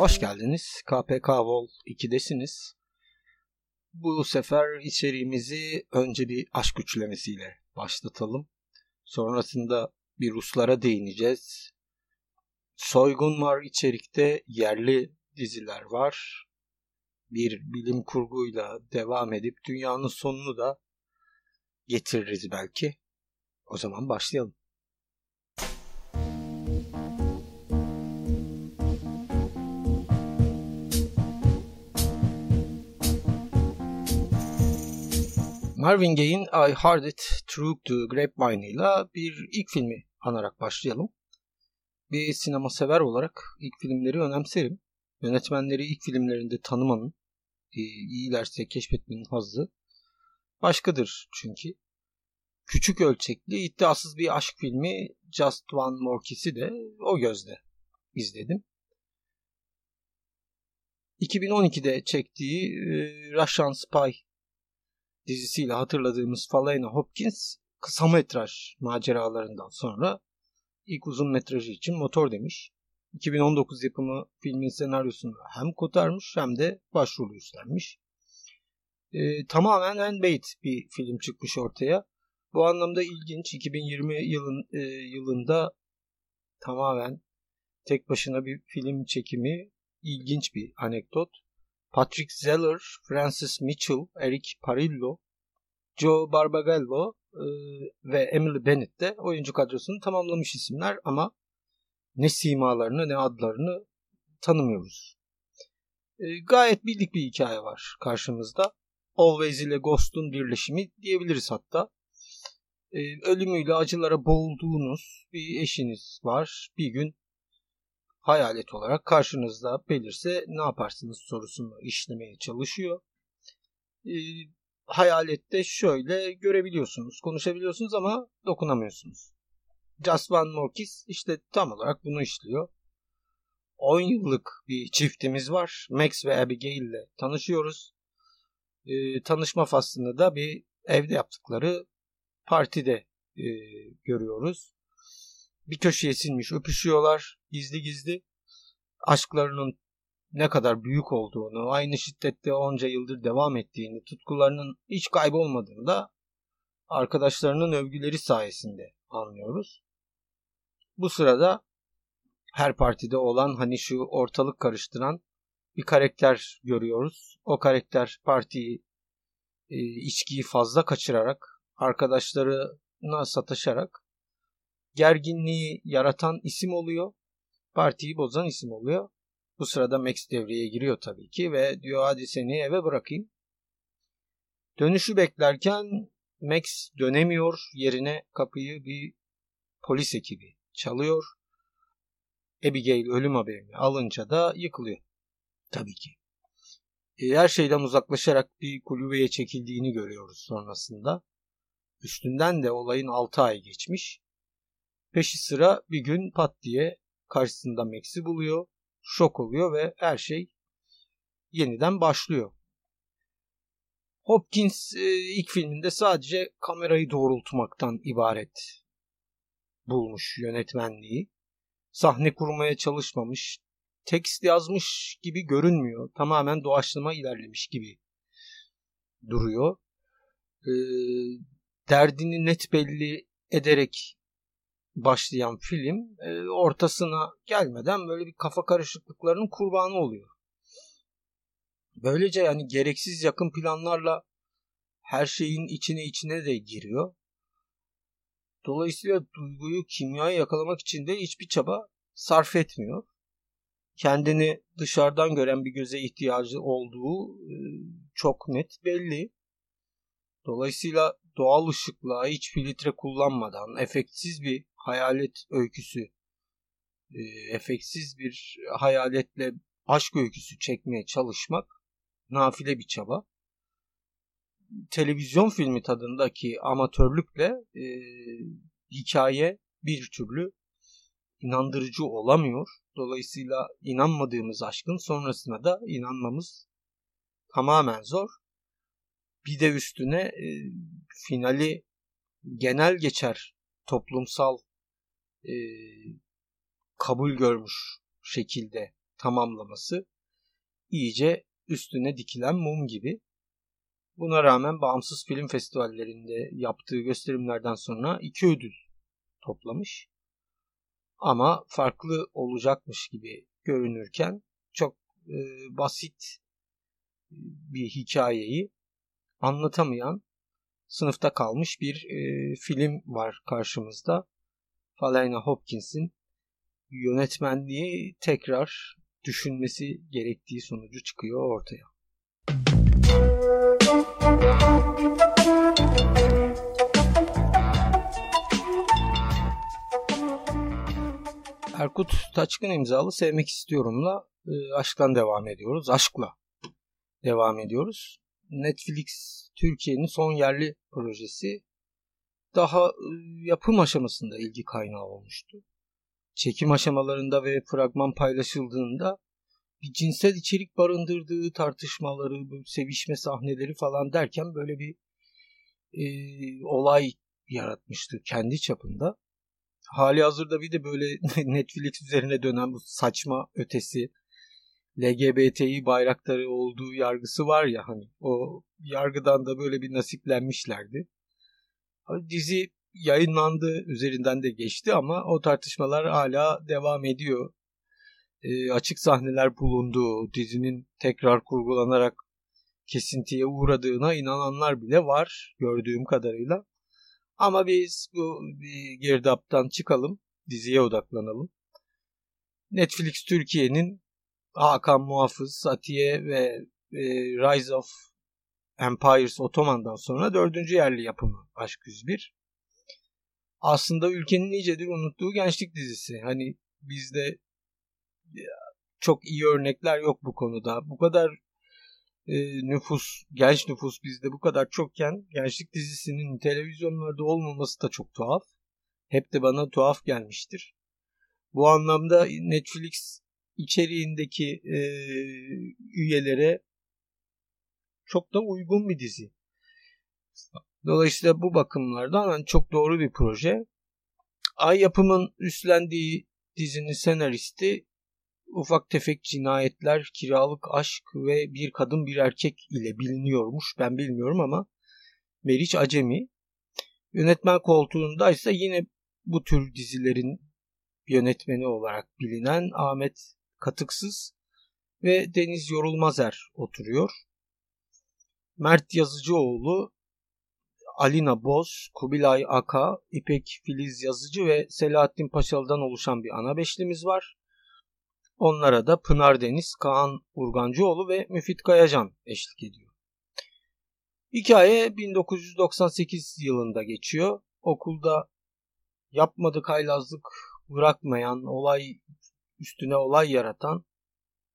Hoş geldiniz. KPK Vol 2'desiniz. Bu sefer içeriğimizi önce bir aşk güçlemesiyle başlatalım. Sonrasında bir Ruslara değineceğiz. Soygun var içerikte, yerli diziler var. Bir bilim kurguyla devam edip dünyanın sonunu da getiririz belki. O zaman başlayalım. Marvin Gaye'in I Heard It Through the Grapevine ile bir ilk filmi anarak başlayalım. Bir sinema sever olarak ilk filmleri önemserim. Yönetmenleri ilk filmlerinde tanımanın, e, iyilerse keşfetmenin hazzı başkadır çünkü. Küçük ölçekli, iddiasız bir aşk filmi Just One More Kiss'i de o gözle izledim. 2012'de çektiği e, Russian Spy dizisiyle hatırladığımız Falena Hopkins kısa metraj maceralarından sonra ilk uzun metrajı için motor demiş. 2019 yapımı filmin senaryosunu hem kotarmış hem de başrolü üstlenmiş. Ee, tamamen handmade bir film çıkmış ortaya. Bu anlamda ilginç. 2020 yılın e, yılında tamamen tek başına bir film çekimi ilginç bir anekdot. Patrick Zeller, Francis Mitchell, Eric Parillo, Joe Barbagallo e, ve Emily Bennett de oyuncu kadrosunu tamamlamış isimler ama ne simalarını ne adlarını tanımıyoruz. E, gayet bildik bir hikaye var karşımızda. Always ile Ghost'un birleşimi diyebiliriz hatta. E, ölümüyle acılara boğulduğunuz bir eşiniz var. Bir gün hayalet olarak karşınızda belirse ne yaparsınız sorusunu işlemeye çalışıyor. E, hayalette şöyle görebiliyorsunuz, konuşabiliyorsunuz ama dokunamıyorsunuz. Just One More Kiss işte tam olarak bunu işliyor. 10 yıllık bir çiftimiz var. Max ve Abigail ile tanışıyoruz. E, tanışma faslını da bir evde yaptıkları partide e, görüyoruz. Bir köşeye sinmiş öpüşüyorlar gizli gizli. Aşklarının ne kadar büyük olduğunu, aynı şiddette onca yıldır devam ettiğini, tutkularının hiç kaybolmadığını da arkadaşlarının övgüleri sayesinde anlıyoruz. Bu sırada her partide olan hani şu ortalık karıştıran bir karakter görüyoruz. O karakter partiyi e, içkiyi fazla kaçırarak arkadaşlarına sataşarak gerginliği yaratan isim oluyor. Partiyi bozan isim oluyor. Bu sırada Max devreye giriyor tabii ki ve diyor hadi seni eve bırakayım. Dönüşü beklerken Max dönemiyor. Yerine kapıyı bir polis ekibi çalıyor. Abigail ölüm haberini alınca da yıkılıyor. Tabii ki. E, her şeyden uzaklaşarak bir kulübeye çekildiğini görüyoruz sonrasında. Üstünden de olayın 6 ay geçmiş. Peşi sıra bir gün pat diye karşısında Max'i buluyor şok oluyor ve her şey yeniden başlıyor. Hopkins e, ilk filminde sadece kamerayı doğrultmaktan ibaret bulmuş yönetmenliği. Sahne kurmaya çalışmamış, tekst yazmış gibi görünmüyor. Tamamen doğaçlama ilerlemiş gibi duruyor. E, derdini net belli ederek başlayan film e, ortasına gelmeden böyle bir kafa karışıklıklarının kurbanı oluyor. Böylece yani gereksiz yakın planlarla her şeyin içine içine de giriyor. Dolayısıyla duyguyu kimyayı yakalamak için de hiçbir çaba sarf etmiyor. Kendini dışarıdan gören bir göze ihtiyacı olduğu e, çok net belli. Dolayısıyla doğal ışıkla hiç filtre kullanmadan efektsiz bir hayalet öyküsü e, efeksiz bir hayaletle aşk öyküsü çekmeye çalışmak nafile bir çaba. Televizyon filmi tadındaki amatörlükle e, hikaye bir türlü inandırıcı olamıyor. Dolayısıyla inanmadığımız aşkın sonrasına da inanmamız tamamen zor. Bir de üstüne e, finali genel geçer toplumsal e, kabul görmüş şekilde tamamlaması iyice üstüne dikilen mum gibi. Buna rağmen bağımsız film festivallerinde yaptığı gösterimlerden sonra iki ödül toplamış. Ama farklı olacakmış gibi görünürken çok e, basit bir hikayeyi anlatamayan sınıfta kalmış bir e, film var karşımızda. Falena Hopkins'in yönetmenliği tekrar düşünmesi gerektiği sonucu çıkıyor ortaya. Erkut Taçkın imzalı Sevmek İstiyorum'la e, aşktan devam ediyoruz. Aşkla devam ediyoruz. Netflix Türkiye'nin son yerli projesi daha e, yapım aşamasında ilgi kaynağı olmuştu. Çekim aşamalarında ve fragman paylaşıldığında bir cinsel içerik barındırdığı tartışmaları, sevişme sahneleri falan derken böyle bir e, olay yaratmıştı kendi çapında. Hali hazırda bir de böyle Netflix üzerine dönen bu saçma ötesi LGBTİ bayrakları olduğu yargısı var ya hani o yargıdan da böyle bir nasiplenmişlerdi. Dizi yayınlandı üzerinden de geçti ama o tartışmalar hala devam ediyor. E, açık sahneler bulunduğu, dizinin tekrar kurgulanarak kesintiye uğradığına inananlar bile var gördüğüm kadarıyla. Ama biz bu girdaptan çıkalım, diziye odaklanalım. Netflix Türkiye'nin Hakan Muhafız, Satiye ve e, Rise of Empires Ottoman'dan sonra dördüncü yerli yapımı Aşk 101. Aslında ülkenin nicedir unuttuğu gençlik dizisi. Hani bizde çok iyi örnekler yok bu konuda. Bu kadar e, nüfus, genç nüfus bizde bu kadar çokken gençlik dizisinin televizyonlarda olmaması da çok tuhaf. Hep de bana tuhaf gelmiştir. Bu anlamda Netflix içeriğindeki e, üyelere çok da uygun bir dizi. Dolayısıyla bu bakımlardan yani çok doğru bir proje. Ay yapımın üstlendiği dizinin senaristi ufak tefek cinayetler, kiralık aşk ve bir kadın bir erkek ile biliniyormuş. Ben bilmiyorum ama Meriç Acemi. Yönetmen koltuğunda ise yine bu tür dizilerin yönetmeni olarak bilinen Ahmet Katıksız ve Deniz Yorulmazer oturuyor. Mert Yazıcıoğlu, Alina Boz, Kubilay Aka, İpek Filiz Yazıcı ve Selahattin Paşalı'dan oluşan bir ana beşlimiz var. Onlara da Pınar Deniz, Kaan Urgancıoğlu ve Müfit Kayacan eşlik ediyor. Hikaye 1998 yılında geçiyor. Okulda yapmadık haylazlık bırakmayan, olay üstüne olay yaratan,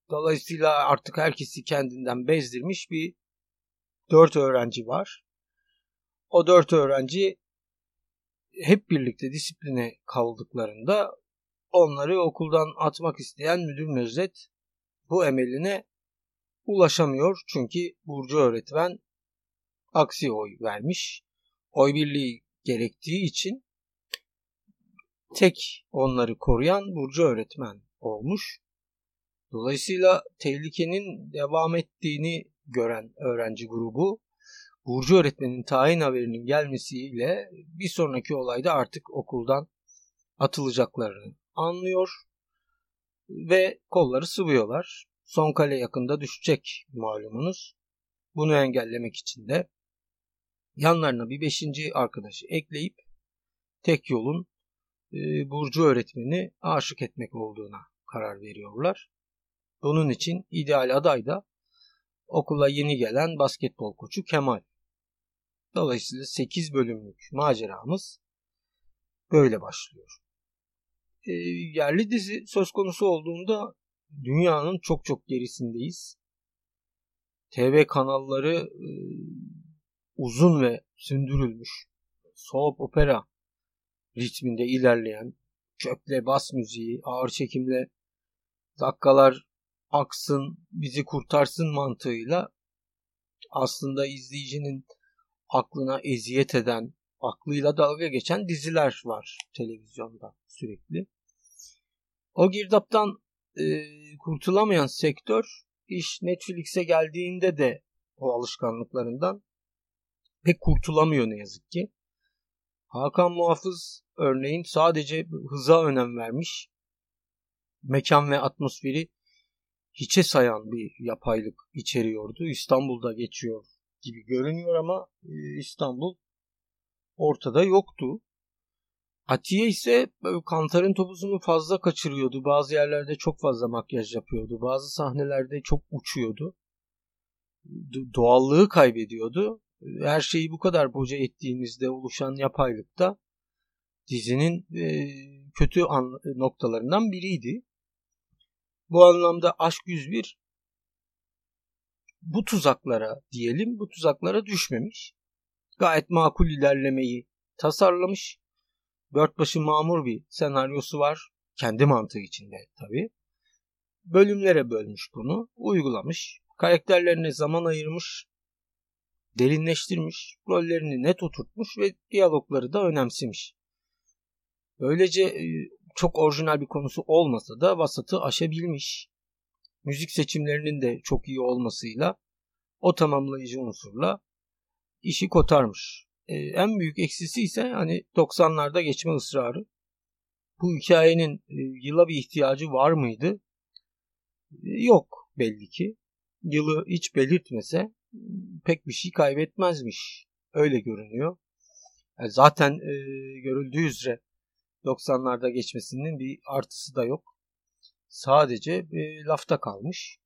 dolayısıyla artık herkesi kendinden bezdirmiş bir dört öğrenci var. O dört öğrenci hep birlikte disipline kaldıklarında onları okuldan atmak isteyen müdür Nezret bu emeline ulaşamıyor. Çünkü Burcu öğretmen aksi oy vermiş. Oy birliği gerektiği için tek onları koruyan Burcu öğretmen olmuş. Dolayısıyla tehlikenin devam ettiğini gören öğrenci grubu Burcu öğretmenin tayin haberinin gelmesiyle bir sonraki olayda artık okuldan atılacaklarını anlıyor ve kolları sıvıyorlar. Son kale yakında düşecek malumunuz. Bunu engellemek için de yanlarına bir beşinci arkadaşı ekleyip tek yolun e, Burcu öğretmeni aşık etmek olduğuna karar veriyorlar. Bunun için ideal aday da okula yeni gelen basketbol koçu Kemal. Dolayısıyla 8 bölümlük maceramız böyle başlıyor. E, yerli dizi söz konusu olduğunda dünyanın çok çok gerisindeyiz. TV kanalları e, uzun ve sündürülmüş soap opera ritminde ilerleyen kökle bas müziği, ağır çekimle dakikalar aksın, bizi kurtarsın mantığıyla aslında izleyicinin aklına eziyet eden, aklıyla dalga geçen diziler var televizyonda sürekli. O girdaptan e, kurtulamayan sektör iş Netflix'e geldiğinde de o alışkanlıklarından pek kurtulamıyor ne yazık ki. Hakan Muhafız örneğin sadece hıza önem vermiş. Mekan ve atmosferi hiçe sayan bir yapaylık içeriyordu. İstanbul'da geçiyor gibi görünüyor ama e, İstanbul ortada yoktu. Atiye ise kantarın topuzunu fazla kaçırıyordu. Bazı yerlerde çok fazla makyaj yapıyordu. Bazı sahnelerde çok uçuyordu. Doğallığı kaybediyordu. Her şeyi bu kadar boca ettiğimizde oluşan yapaylıkta dizinin e, kötü an, noktalarından biriydi. Bu anlamda Aşk 101 bu tuzaklara diyelim bu tuzaklara düşmemiş. Gayet makul ilerlemeyi tasarlamış. Dört başı mamur bir senaryosu var. Kendi mantığı içinde tabii. Bölümlere bölmüş bunu. Uygulamış. Karakterlerine zaman ayırmış. Derinleştirmiş. Rollerini net oturtmuş ve diyalogları da önemsemiş. Böylece e, çok orijinal bir konusu olmasa da vasatı aşabilmiş. Müzik seçimlerinin de çok iyi olmasıyla o tamamlayıcı unsurla işi kotarmış. Ee, en büyük eksisi ise hani 90'larda geçme ısrarı. Bu hikayenin e, yıla bir ihtiyacı var mıydı? E, yok belli ki. Yılı hiç belirtmese pek bir şey kaybetmezmiş. Öyle görünüyor. Yani zaten e, görüldüğü üzere 90'larda geçmesinin bir artısı da yok. Sadece e, lafta kalmış.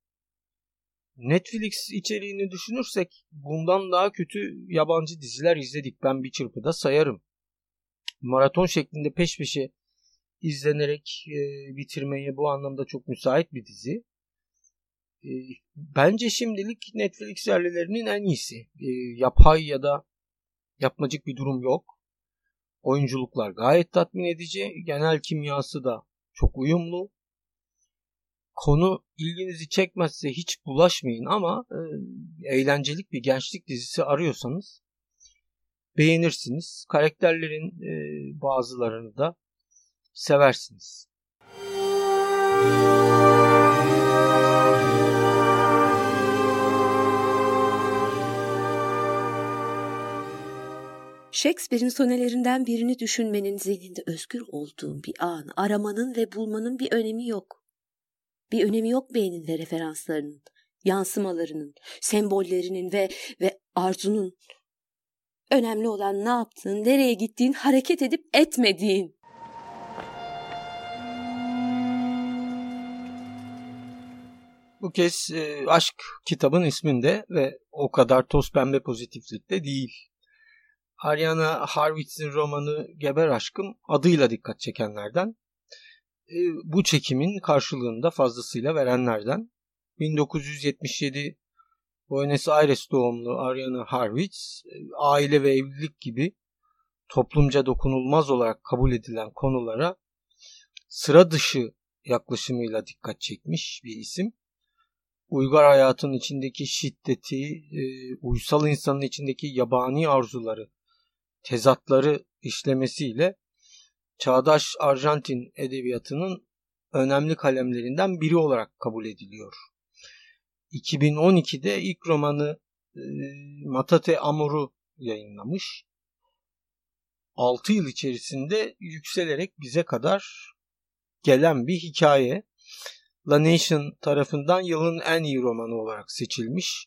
Netflix içeriğini düşünürsek bundan daha kötü yabancı diziler izledik. Ben bir çırpıda sayarım. Maraton şeklinde peş peşe izlenerek e, bitirmeye bu anlamda çok müsait bir dizi. E, bence şimdilik Netflix yerlilerinin en iyisi. E, yapay ya da yapmacık bir durum yok. Oyunculuklar gayet tatmin edici. Genel kimyası da çok uyumlu. Konu ilginizi çekmezse hiç bulaşmayın ama e, eğlencelik bir gençlik dizisi arıyorsanız beğenirsiniz. Karakterlerin e, bazılarını da seversiniz. Müzik Shakespeare'in sonelerinden birini düşünmenin zihninde özgür olduğun bir an, aramanın ve bulmanın bir önemi yok. Bir önemi yok beynin referanslarının, yansımalarının, sembollerinin ve ve arzunun. Önemli olan ne yaptığın, nereye gittiğin, hareket edip etmediğin. Bu kez e, aşk kitabın isminde ve o kadar toz pembe pozitiflikte değil. Ariana Harwitz'in romanı Geber Aşkım adıyla dikkat çekenlerden. E, bu çekimin karşılığında fazlasıyla verenlerden. 1977 Buenos Aires doğumlu Ariana Harwitz e, aile ve evlilik gibi toplumca dokunulmaz olarak kabul edilen konulara sıra dışı yaklaşımıyla dikkat çekmiş bir isim. Uygar hayatın içindeki şiddeti, e, uysal insanın içindeki yabani arzuları tezatları işlemesiyle çağdaş Arjantin edebiyatının önemli kalemlerinden biri olarak kabul ediliyor. 2012'de ilk romanı e, Matate Amor'u yayınlamış. 6 yıl içerisinde yükselerek bize kadar gelen bir hikaye. La Nation tarafından yılın en iyi romanı olarak seçilmiş.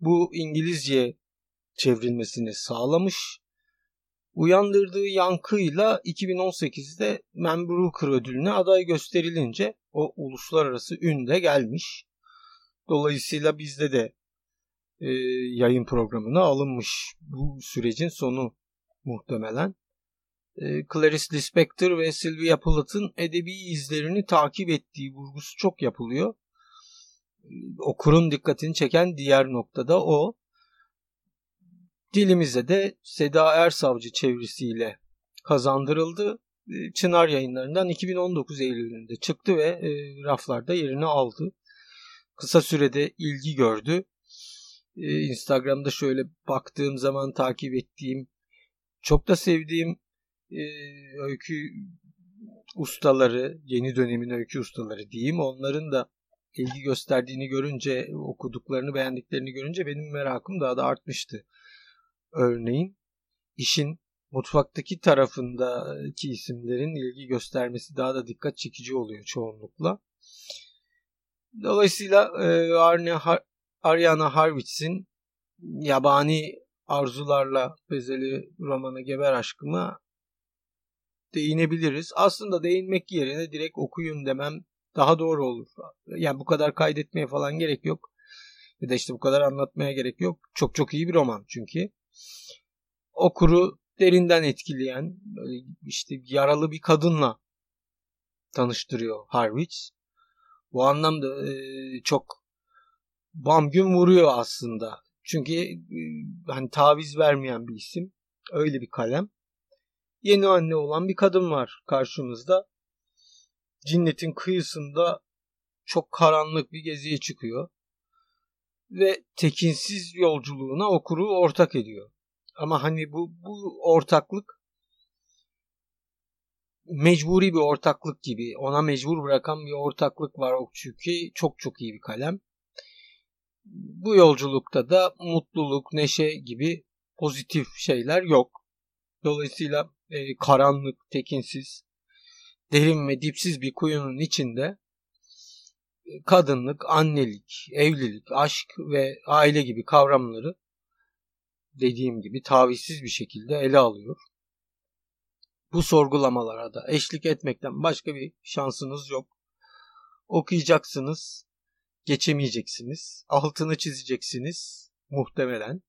Bu İngilizce çevrilmesini sağlamış uyandırdığı yankıyla 2018'de Man Brooker ödülüne aday gösterilince o uluslararası ün de gelmiş. Dolayısıyla bizde de e, yayın programına alınmış bu sürecin sonu muhtemelen. E, Clarice Lispector ve Sylvia Plath'ın edebi izlerini takip ettiği vurgusu çok yapılıyor. E, okurun dikkatini çeken diğer noktada o. Dilimize de Seda Ersavcı çevirisiyle kazandırıldı. Ee, Çınar yayınlarından 2019 Eylül'ünde çıktı ve e, raflarda yerini aldı. Kısa sürede ilgi gördü. E, Instagram'da şöyle baktığım zaman takip ettiğim, çok da sevdiğim e, öykü ustaları, yeni dönemin öykü ustaları diyeyim. Onların da ilgi gösterdiğini görünce, okuduklarını, beğendiklerini görünce benim merakım daha da artmıştı. Örneğin işin mutfaktaki tarafındaki isimlerin ilgi göstermesi daha da dikkat çekici oluyor çoğunlukla. Dolayısıyla e, Ariana Harwitz'in yabani arzularla bezeli romanı Geber Aşkıma değinebiliriz. Aslında değinmek yerine direkt okuyun demem daha doğru olur. Yani bu kadar kaydetmeye falan gerek yok. Ya da işte bu kadar anlatmaya gerek yok. Çok çok iyi bir roman çünkü. Okuru derinden etkileyen işte yaralı bir kadınla tanıştırıyor Harwitz. Bu anlamda e, çok bam gün vuruyor aslında. Çünkü e, hani taviz vermeyen bir isim. Öyle bir kalem. Yeni anne olan bir kadın var karşımızda. Cinnetin kıyısında çok karanlık bir geziye çıkıyor. Ve tekinsiz yolculuğuna okuru ortak ediyor. Ama hani bu, bu ortaklık mecburi bir ortaklık gibi. Ona mecbur bırakan bir ortaklık var o çünkü çok çok iyi bir kalem. Bu yolculukta da mutluluk, neşe gibi pozitif şeyler yok. Dolayısıyla e, karanlık, tekinsiz, derin ve dipsiz bir kuyunun içinde kadınlık, annelik, evlilik, aşk ve aile gibi kavramları dediğim gibi tavizsiz bir şekilde ele alıyor. Bu sorgulamalara da eşlik etmekten başka bir şansınız yok. Okuyacaksınız, geçemeyeceksiniz, altını çizeceksiniz muhtemelen.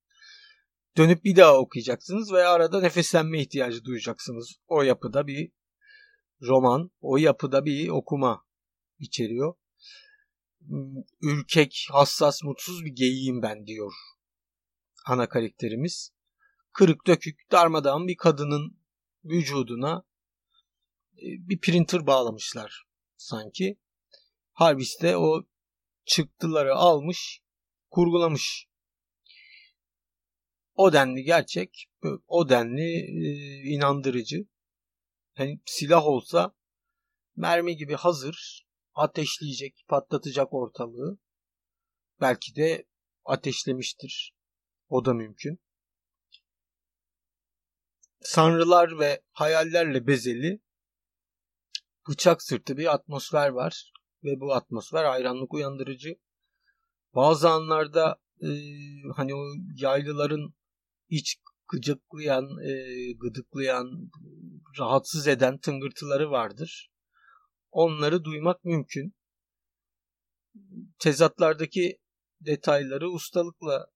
Dönüp bir daha okuyacaksınız ve arada nefeslenme ihtiyacı duyacaksınız. O yapıda bir roman, o yapıda bir okuma içeriyor. Hmm, ürkek, hassas, mutsuz bir geyiyim ben diyor ana karakterimiz. Kırık dökük, darmadağın bir kadının vücuduna e, bir printer bağlamışlar sanki. Harvis de o çıktıları almış, kurgulamış. O denli gerçek, o denli e, inandırıcı. Yani silah olsa mermi gibi hazır, ateşleyecek, patlatacak ortalığı. Belki de ateşlemiştir. O da mümkün. Sanrılar ve hayallerle bezeli bıçak sırtı bir atmosfer var ve bu atmosfer hayranlık uyandırıcı. Bazı anlarda e, hani o yaylıların iç gıcıklayan, e, gıdıklayan, rahatsız eden tıngırtıları vardır. Onları duymak mümkün. Tezatlardaki detayları ustalıkla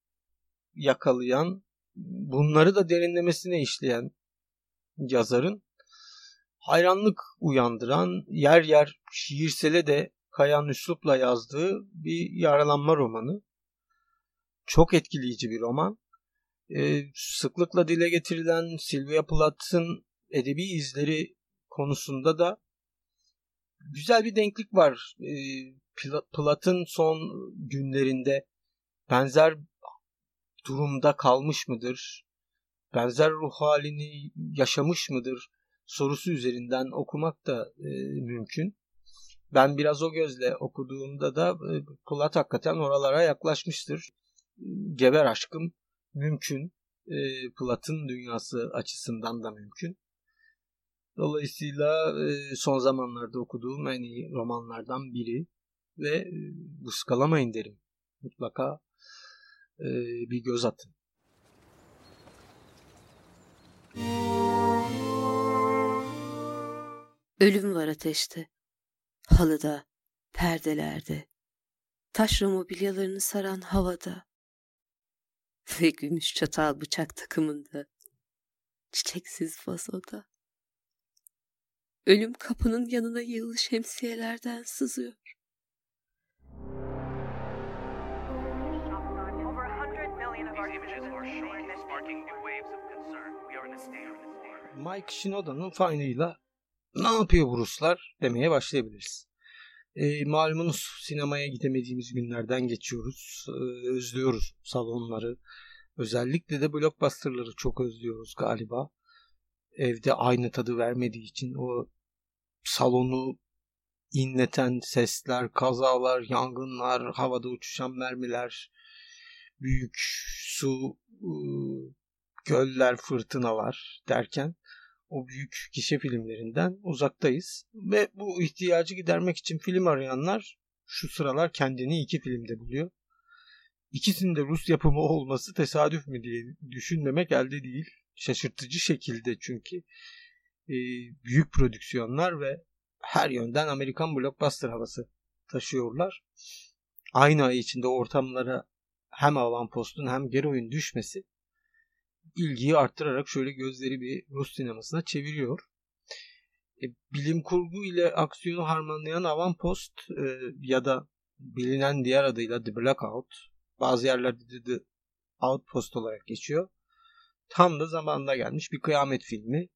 yakalayan, bunları da derinlemesine işleyen yazarın hayranlık uyandıran, yer yer şiirsele de kayan üslupla yazdığı bir yaralanma romanı. Çok etkileyici bir roman. Ee, sıklıkla dile getirilen Sylvia Plath'ın edebi izleri konusunda da güzel bir denklik var. Ee, Plath'ın son günlerinde benzer durumda kalmış mıdır? Benzer ruh halini yaşamış mıdır? Sorusu üzerinden okumak da e, mümkün. Ben biraz o gözle okuduğumda da e, Platt hakikaten oralara yaklaşmıştır. Geber aşkım mümkün. E, Platt'ın dünyası açısından da mümkün. Dolayısıyla e, son zamanlarda okuduğum en iyi romanlardan biri ve e, buskalamayın derim. Mutlaka e, bir göz atın. Ölüm var ateşte, halıda, perdelerde, taşra mobilyalarını saran havada ve gümüş çatal bıçak takımında, çiçeksiz vazoda. Ölüm kapının yanına yığılı şemsiyelerden sızıyor. Mike Shinoda'nın Fine'ıyla ne yapıyor bu Ruslar demeye başlayabiliriz. E, malumunuz sinemaya gidemediğimiz günlerden geçiyoruz. E, özlüyoruz salonları. Özellikle de blockbusterları çok özlüyoruz galiba. Evde aynı tadı vermediği için o salonu inleten sesler, kazalar, yangınlar, havada uçuşan mermiler, büyük su, ıı, göller, fırtınalar derken o büyük gişe filmlerinden uzaktayız. Ve bu ihtiyacı gidermek için film arayanlar şu sıralar kendini iki filmde buluyor. İkisinin de Rus yapımı olması tesadüf mü diye düşünmemek elde değil. Şaşırtıcı şekilde çünkü e, büyük prodüksiyonlar ve her yönden Amerikan blockbuster havası taşıyorlar. Aynı ay içinde ortamlara hem avantpostun hem Gero'nun düşmesi ilgiyi arttırarak şöyle gözleri bir Rus sinemasına çeviriyor. E, bilim kurgu ile aksiyonu harmanlayan Avantpost e, ya da bilinen diğer adıyla The Blackout bazı yerlerde de The Outpost olarak geçiyor. Tam da zamanında gelmiş bir kıyamet filmi.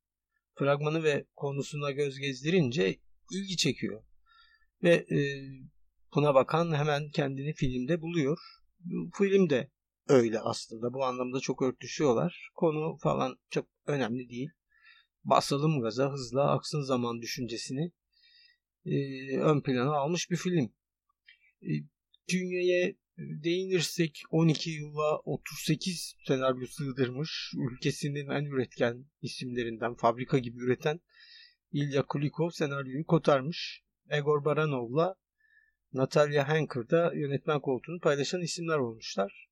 Fragmanı ve konusuna göz gezdirince ilgi çekiyor. Ve e, buna bakan hemen kendini filmde buluyor. Bu film de öyle aslında. Bu anlamda çok örtüşüyorlar. Konu falan çok önemli değil. Basalım gaza hızla aksın zaman düşüncesini e, ön plana almış bir film. E, dünyaya değinirsek 12 yıla 38 senaryo sığdırmış. Ülkesinin en üretken isimlerinden fabrika gibi üreten İlya Kulikov senaryoyu kotarmış. Egor Baranov'la Natalia Henker da yönetmen koltuğunu paylaşan isimler olmuşlar.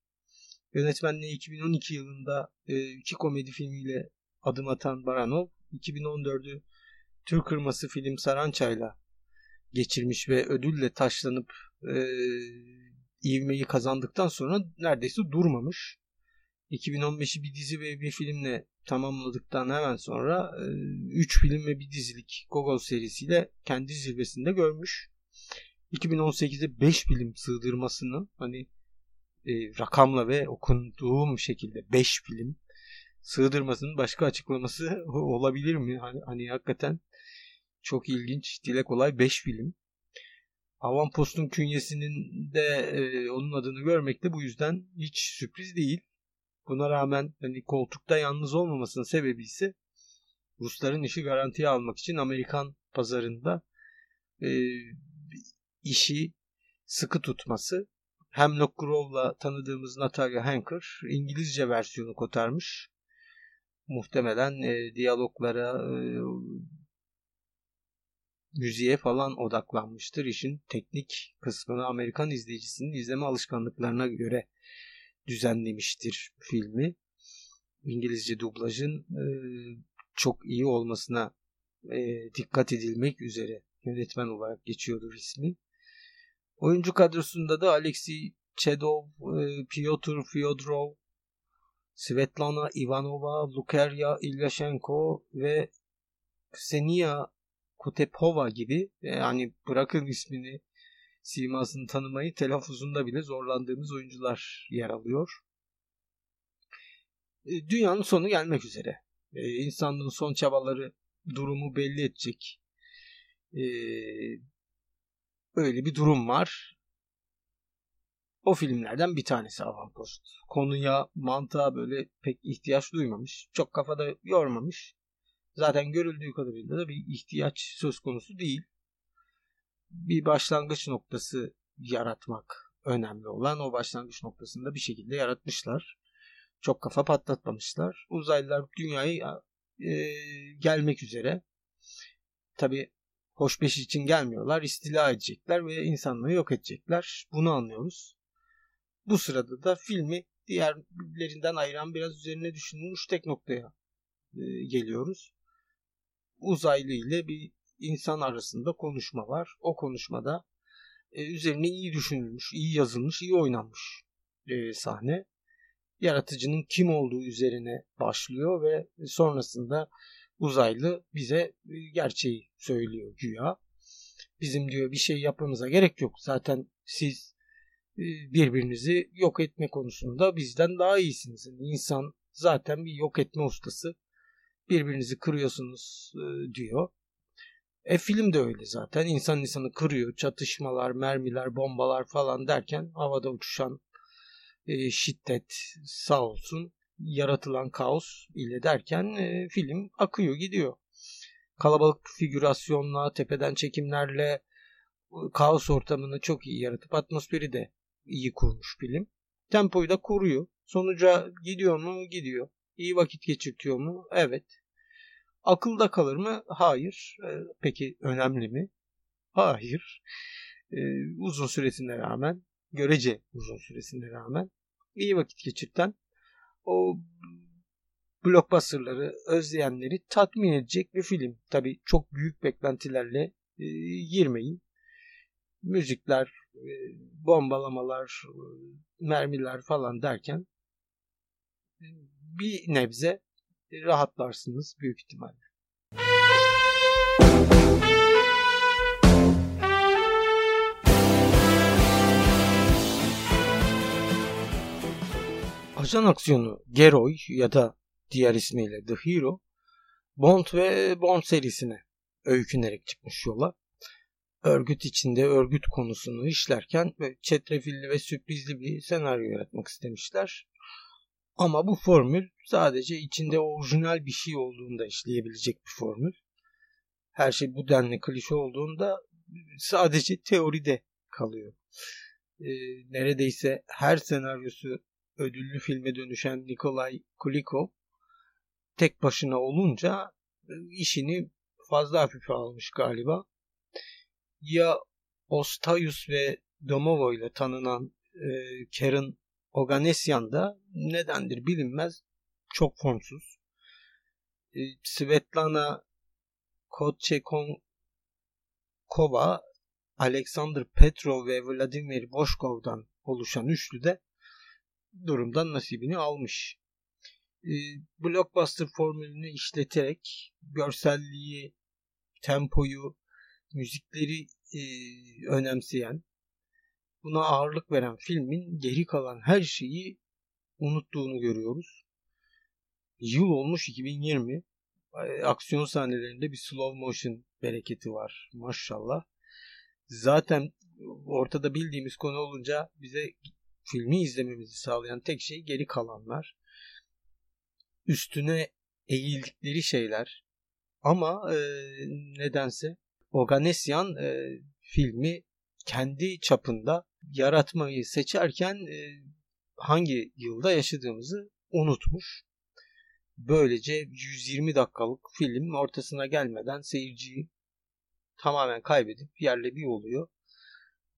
Yönetmenliği 2012 yılında e, iki komedi filmiyle adım atan Baranov, 2014'ü Türk Kırması film Sarançay'la geçirmiş ve ödülle taşlanıp e, ivmeyi kazandıktan sonra neredeyse durmamış. 2015'i bir dizi ve bir filmle tamamladıktan hemen sonra 3 e, film ve bir dizilik Gogol serisiyle kendi zirvesinde görmüş. 2018'de 5 film sığdırmasını hani e, rakamla ve okunduğum şekilde 5 film sığdırmasının başka açıklaması olabilir mi? Hani, hani hakikaten çok ilginç. Dile kolay 5 film. Avantpost'un künyesinin de e, onun adını görmek de bu yüzden hiç sürpriz değil. Buna rağmen hani koltukta yalnız olmamasının sebebi ise Rusların işi garantiye almak için Amerikan pazarında e, işi sıkı tutması. Hemlock Grove'la tanıdığımız Natalia Hanker İngilizce versiyonu kotarmış. Muhtemelen e, diyaloglara, e, müziğe falan odaklanmıştır. İşin teknik kısmını Amerikan izleyicisinin izleme alışkanlıklarına göre düzenlemiştir filmi. İngilizce dublajın e, çok iyi olmasına e, dikkat edilmek üzere yönetmen olarak geçiyordur ismi. Oyuncu kadrosunda da Alexey Chedov, e, Piotr Fyodorov, Svetlana Ivanova, Lukerya Ilyashenko ve Ksenia Kutepova gibi yani bırakın ismini simasını tanımayı telaffuzunda bile zorlandığımız oyuncular yer alıyor. E, dünyanın sonu gelmek üzere. E, insanlığın son çabaları durumu belli edecek. E, öyle bir durum var. O filmlerden bir tanesi Avantpost. Konuya, mantığa böyle pek ihtiyaç duymamış. Çok kafada yormamış. Zaten görüldüğü kadarıyla da bir ihtiyaç söz konusu değil bir başlangıç noktası yaratmak önemli olan o başlangıç noktasında bir şekilde yaratmışlar. Çok kafa patlatmamışlar. Uzaylılar dünyayı e, gelmek üzere. Tabi hoşbeş için gelmiyorlar. istila edecekler ve insanlığı yok edecekler. Bunu anlıyoruz. Bu sırada da filmi diğerlerinden ayıran biraz üzerine düşünülmüş tek noktaya e, geliyoruz. Uzaylı ile bir insan arasında konuşma var. O konuşmada e, üzerine iyi düşünülmüş, iyi yazılmış, iyi oynanmış e, sahne. Yaratıcının kim olduğu üzerine başlıyor ve sonrasında uzaylı bize e, gerçeği söylüyor güya. Bizim diyor bir şey yapmamıza gerek yok. Zaten siz e, birbirinizi yok etme konusunda bizden daha iyisiniz. İnsan zaten bir yok etme ustası. Birbirinizi kırıyorsunuz e, diyor. E film de öyle zaten. İnsan insanı kırıyor. Çatışmalar, mermiler, bombalar falan derken havada uçuşan e, şiddet sağ olsun yaratılan kaos ile derken e, film akıyor gidiyor. kalabalık figürasyonla, tepeden çekimlerle kaos ortamını çok iyi yaratıp atmosferi de iyi kurmuş film. Tempoyu da koruyor. Sonuca gidiyor mu? Gidiyor. İyi vakit geçirtiyor mu? Evet. Akılda kalır mı? Hayır. Ee, peki önemli mi? Hayır. Ee, uzun süresine rağmen, görece uzun süresine rağmen iyi vakit geçirten o blockbusterları özleyenleri tatmin edecek bir film. Tabi çok büyük beklentilerle e, girmeyin. Müzikler, e, bombalamalar, e, mermiler falan derken bir nebze rahatlarsınız büyük ihtimalle. Ajan aksiyonu Geroy ya da diğer ismiyle The Hero Bond ve Bond serisine öykünerek çıkmış yola. Örgüt içinde örgüt konusunu işlerken ve çetrefilli ve sürprizli bir senaryo yaratmak istemişler. Ama bu formül sadece içinde orijinal bir şey olduğunda işleyebilecek bir formül. Her şey bu denli klişe olduğunda sadece teoride kalıyor. Ee, neredeyse her senaryosu ödüllü filme dönüşen Nikolay Kulikov tek başına olunca e, işini fazla hafife almış galiba. Ya Ostayus ve Domovo ile tanınan e, Karen Oganesyan da nedendir bilinmez çok formsuz. E, Svetlana Kotchekonkova, Alexander Petrov ve Vladimir Boşkov'dan oluşan üçlü de durumdan nasibini almış. E, blockbuster formülünü işleterek görselliği, tempoyu, müzikleri e, önemseyen, buna ağırlık veren filmin geri kalan her şeyi unuttuğunu görüyoruz. Yıl olmuş 2020. Aksiyon sahnelerinde bir slow motion bereketi var maşallah. Zaten ortada bildiğimiz konu olunca bize filmi izlememizi sağlayan tek şey geri kalanlar. Üstüne eğildikleri şeyler. Ama e, nedense Oganesyan e, filmi kendi çapında yaratmayı seçerken e, hangi yılda yaşadığımızı unutmuş. Böylece 120 dakikalık film ortasına gelmeden seyirciyi tamamen kaybedip yerle bir oluyor.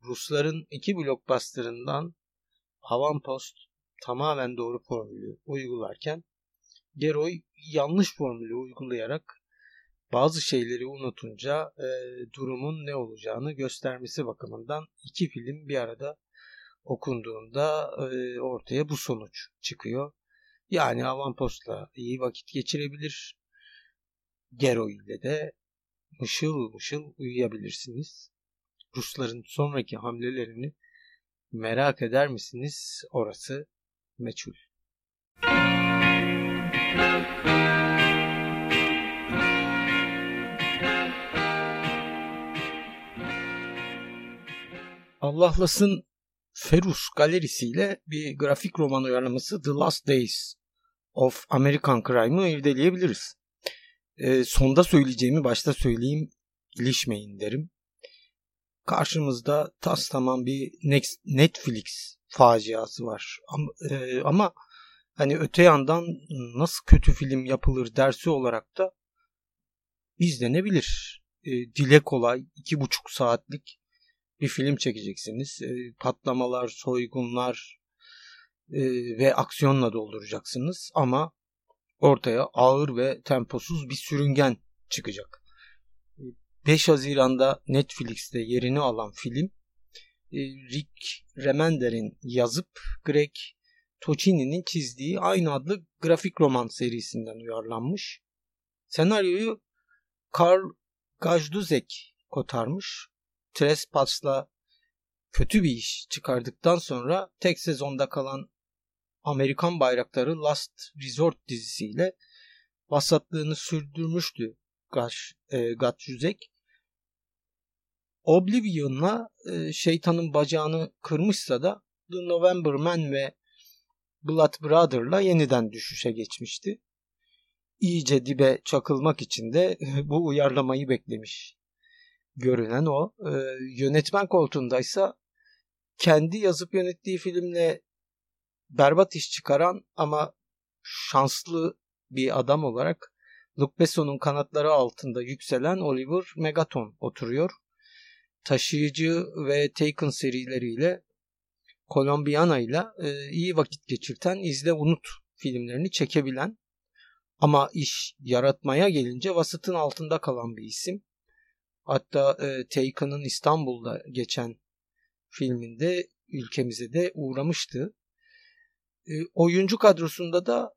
Rusların iki blockbuster'ından Avampost tamamen doğru formülü uygularken Geroy yanlış formülü uygulayarak bazı şeyleri unutunca e, durumun ne olacağını göstermesi bakımından iki film bir arada okunduğunda e, ortaya bu sonuç çıkıyor. Yani Avantpost'la iyi vakit geçirebilir. Gero ile de mışıl mışıl uyuyabilirsiniz. Rusların sonraki hamlelerini merak eder misiniz? Orası meçhul. Allah'lasın Ferus galerisiyle bir grafik roman uyarlaması The Last Days of American Crime'ı irdeleyebiliriz. E, sonda söyleyeceğimi başta söyleyeyim ilişmeyin derim. Karşımızda tas tamam bir Netflix faciası var. Ama, e, ama hani öte yandan nasıl kötü film yapılır dersi olarak da izlenebilir. E, dile kolay iki buçuk saatlik bir film çekeceksiniz. E, patlamalar, soygunlar e, ve aksiyonla dolduracaksınız ama ortaya ağır ve temposuz bir sürüngen çıkacak. 5 Haziran'da Netflix'te yerini alan film e, Rick Remender'in yazıp Greg Tocini'nin çizdiği aynı adlı grafik roman serisinden uyarlanmış. Senaryoyu Karl Gajduzek kotarmış. Trespass'la kötü bir iş çıkardıktan sonra tek sezonda kalan Amerikan bayrakları Last Resort dizisiyle vasatlığını sürdürmüştü Gash, e, Gatjuzek. Oblivion'la e, şeytanın bacağını kırmışsa da The November Man ve Blood Brother'la yeniden düşüşe geçmişti. iyice dibe çakılmak için de bu uyarlamayı beklemiş. Görünen o. Ee, yönetmen koltuğundaysa kendi yazıp yönettiği filmle berbat iş çıkaran ama şanslı bir adam olarak Luc Besson'un kanatları altında yükselen Oliver Megaton oturuyor. Taşıyıcı ve Taken serileriyle Colombiana ile e, iyi vakit geçirten izle unut filmlerini çekebilen ama iş yaratmaya gelince vasıtın altında kalan bir isim. Hatta e, Taken'ın İstanbul'da geçen filminde ülkemize de uğramıştı. E, oyuncu kadrosunda da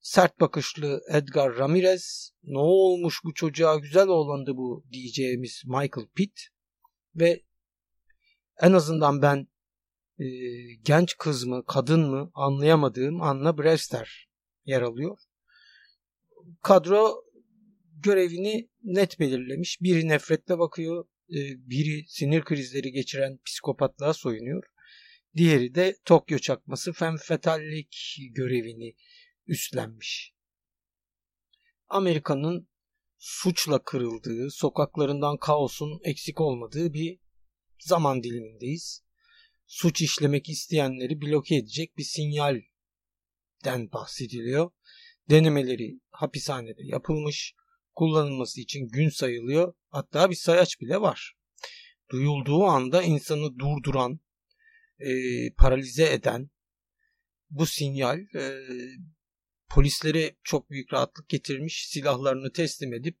sert bakışlı Edgar Ramirez, ne olmuş bu çocuğa güzel oğlandı bu diyeceğimiz Michael Pitt ve en azından ben e, genç kız mı kadın mı anlayamadığım Anna Brewster yer alıyor. Kadro görevini net belirlemiş. Biri nefretle bakıyor, e, biri sinir krizleri geçiren psikopatlığa soyunuyor. Diğeri de Tokyo çakması femfetallik görevini üstlenmiş. Amerika'nın suçla kırıldığı, sokaklarından kaosun eksik olmadığı bir zaman dilimindeyiz. Suç işlemek isteyenleri bloke edecek bir sinyalden bahsediliyor. Denemeleri hapishanede yapılmış, kullanılması için gün sayılıyor. Hatta bir sayaç bile var. Duyulduğu anda insanı durduran, e, paralize eden bu sinyal e, polislere çok büyük rahatlık getirmiş. Silahlarını teslim edip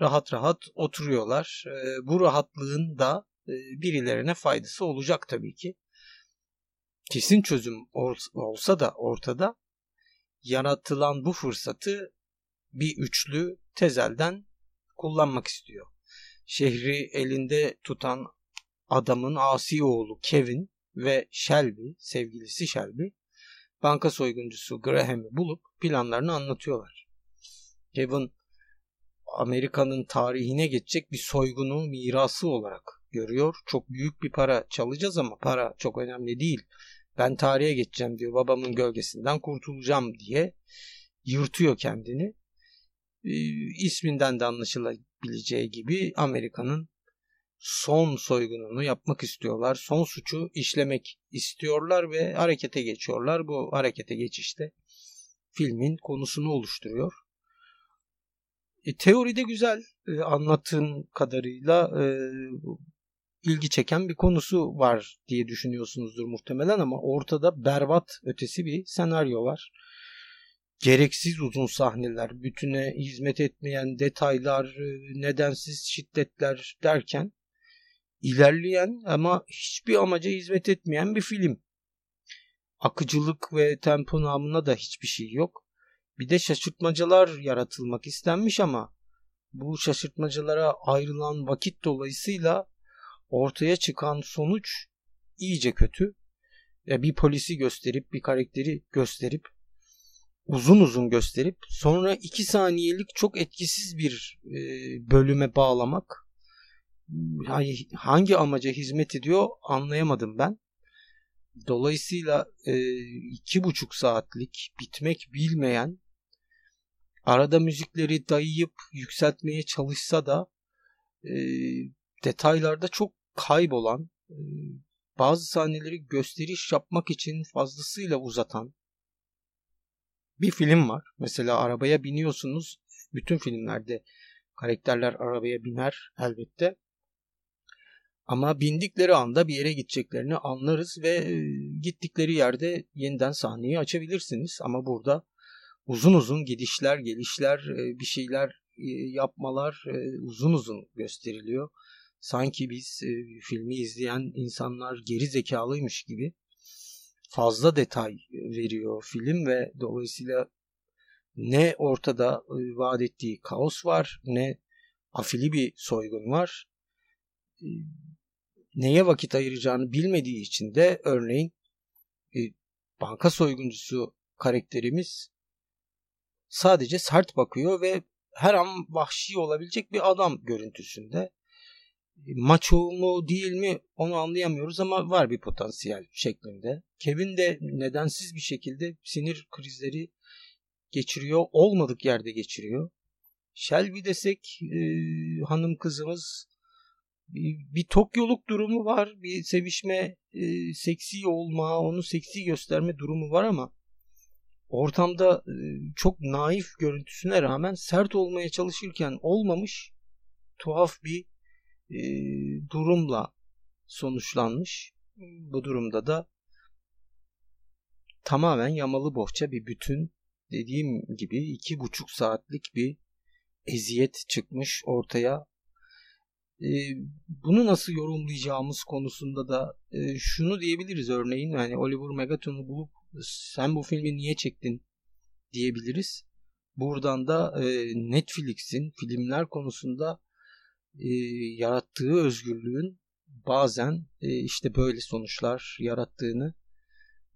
rahat rahat oturuyorlar. E, bu rahatlığın da e, birilerine faydası olacak tabii ki. Kesin çözüm olsa da ortada yaratılan bu fırsatı bir üçlü tezelden kullanmak istiyor. Şehri elinde tutan adamın asi oğlu Kevin ve Shelby, sevgilisi Shelby, banka soyguncusu Graham'i bulup planlarını anlatıyorlar. Kevin Amerika'nın tarihine geçecek bir soygunu mirası olarak görüyor. Çok büyük bir para çalacağız ama para çok önemli değil. Ben tarihe geçeceğim diyor. Babamın gölgesinden kurtulacağım diye yırtıyor kendini. Ee, isminden de anlaşılabileceği gibi Amerika'nın son soygununu yapmak istiyorlar. Son suçu işlemek istiyorlar ve harekete geçiyorlar. Bu harekete geçişte filmin konusunu oluşturuyor. E, teoride güzel e, anlattığım kadarıyla e, ilgi çeken bir konusu var diye düşünüyorsunuzdur muhtemelen ama ortada berbat ötesi bir senaryo var. Gereksiz uzun sahneler, bütüne hizmet etmeyen detaylar, e, nedensiz şiddetler derken ilerleyen ama hiçbir amaca hizmet etmeyen bir film. Akıcılık ve tempo namına da hiçbir şey yok. Bir de şaşırtmacalar yaratılmak istenmiş ama bu şaşırtmacalara ayrılan vakit dolayısıyla ortaya çıkan sonuç iyice kötü. Bir polisi gösterip bir karakteri gösterip uzun uzun gösterip sonra iki saniyelik çok etkisiz bir e, bölüme bağlamak hangi amaca hizmet ediyor anlayamadım ben. Dolayısıyla e, iki buçuk saatlik bitmek bilmeyen arada müzikleri dayayıp yükseltmeye çalışsa da e, detaylarda çok kaybolan, e, bazı sahneleri gösteriş yapmak için fazlasıyla uzatan bir film var. Mesela arabaya biniyorsunuz. Bütün filmlerde karakterler arabaya biner elbette. Ama bindikleri anda bir yere gideceklerini anlarız ve e, gittikleri yerde yeniden sahneyi açabilirsiniz. Ama burada uzun uzun gidişler, gelişler, e, bir şeyler yapmalar uzun uzun gösteriliyor sanki biz e, filmi izleyen insanlar geri zekalıymış gibi fazla detay veriyor film ve dolayısıyla ne ortada e, vaat ettiği kaos var ne afili bir soygun var. E, neye vakit ayıracağını bilmediği için de örneğin e, banka soyguncusu karakterimiz sadece sert bakıyor ve her an vahşi olabilecek bir adam görüntüsünde maço mu değil mi onu anlayamıyoruz ama var bir potansiyel şeklinde. Kevin de nedensiz bir şekilde sinir krizleri geçiriyor, olmadık yerde geçiriyor. Shelby desek e, hanım kızımız bir, bir Tokyoluk durumu var. Bir sevişme, e, seksi olma, onu seksi gösterme durumu var ama ortamda e, çok naif görüntüsüne rağmen sert olmaya çalışırken olmamış tuhaf bir e, durumla sonuçlanmış. Bu durumda da tamamen yamalı bohça bir bütün dediğim gibi iki buçuk saatlik bir eziyet çıkmış ortaya. E, bunu nasıl yorumlayacağımız konusunda da e, şunu diyebiliriz örneğin yani Oliver Megaton'u bulup sen bu filmi niye çektin diyebiliriz. Buradan da Netflix'in filmler konusunda e, yarattığı özgürlüğün bazen e, işte böyle sonuçlar yarattığını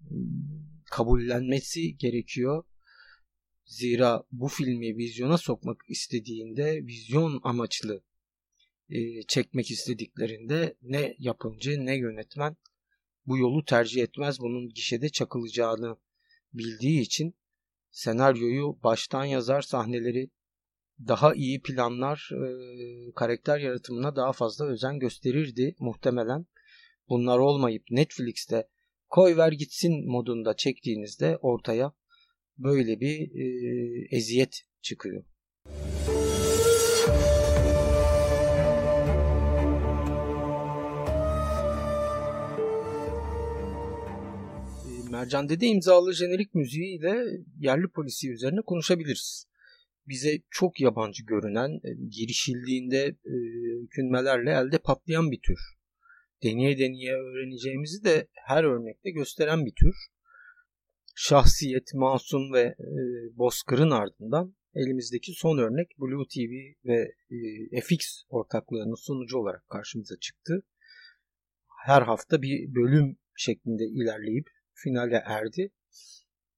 e, kabullenmesi gerekiyor. Zira bu filmi vizyona sokmak istediğinde vizyon amaçlı e, çekmek istediklerinde ne yapımcı ne yönetmen bu yolu tercih etmez. Bunun gişede çakılacağını bildiği için senaryoyu baştan yazar sahneleri daha iyi planlar, e, karakter yaratımına daha fazla özen gösterirdi muhtemelen. Bunlar olmayıp Netflix'te koy ver gitsin modunda çektiğinizde ortaya böyle bir e, eziyet çıkıyor. E, Mercan Dede imzalı jenerik müziği ile yerli polisi üzerine konuşabiliriz bize çok yabancı görünen, e, girişildiğinde e, elde patlayan bir tür. Deneye deneye öğreneceğimizi de her örnekte gösteren bir tür. Şahsiyet, masum ve e, bozkırın ardından elimizdeki son örnek Blue TV ve e, FX ortaklığının sonucu olarak karşımıza çıktı. Her hafta bir bölüm şeklinde ilerleyip finale erdi.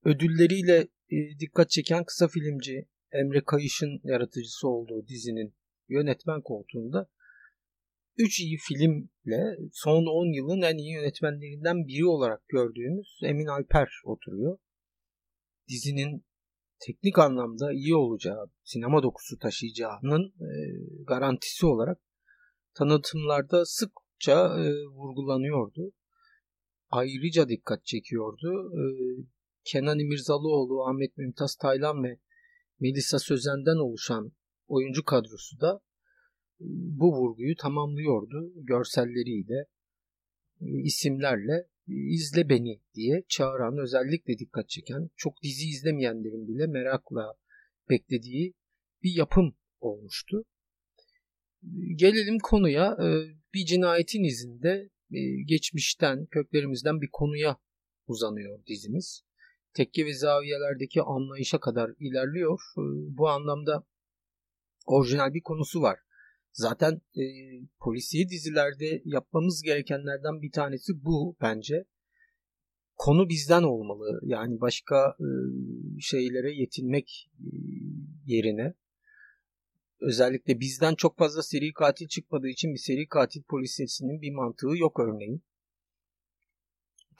Ödülleriyle e, dikkat çeken kısa filmci Emre Kayış'ın yaratıcısı olduğu dizinin yönetmen koltuğunda 3 iyi filmle son 10 yılın en iyi yönetmenlerinden biri olarak gördüğümüz Emin Alper oturuyor. Dizinin teknik anlamda iyi olacağı, sinema dokusu taşıyacağının e, garantisi olarak tanıtımlarda sıkça e, vurgulanıyordu. Ayrıca dikkat çekiyordu. E, Kenan İmirzalıoğlu, Ahmet Mümtaz Taylan ve Melisa Sözen'den oluşan oyuncu kadrosu da e, bu vurguyu tamamlıyordu. Görselleriyle, e, isimlerle e, izle beni diye çağıran, özellikle dikkat çeken, çok dizi izlemeyenlerin bile merakla beklediği bir yapım olmuştu. Gelelim konuya. Bir cinayetin izinde geçmişten, köklerimizden bir konuya uzanıyor dizimiz tekke ve zaviyelerdeki anlayışa kadar ilerliyor. Ee, bu anlamda orijinal bir konusu var. Zaten e, polisiye dizilerde yapmamız gerekenlerden bir tanesi bu bence. Konu bizden olmalı. Yani başka e, şeylere yetinmek e, yerine özellikle bizden çok fazla seri katil çıkmadığı için bir seri katil polisiyesinin bir mantığı yok örneğin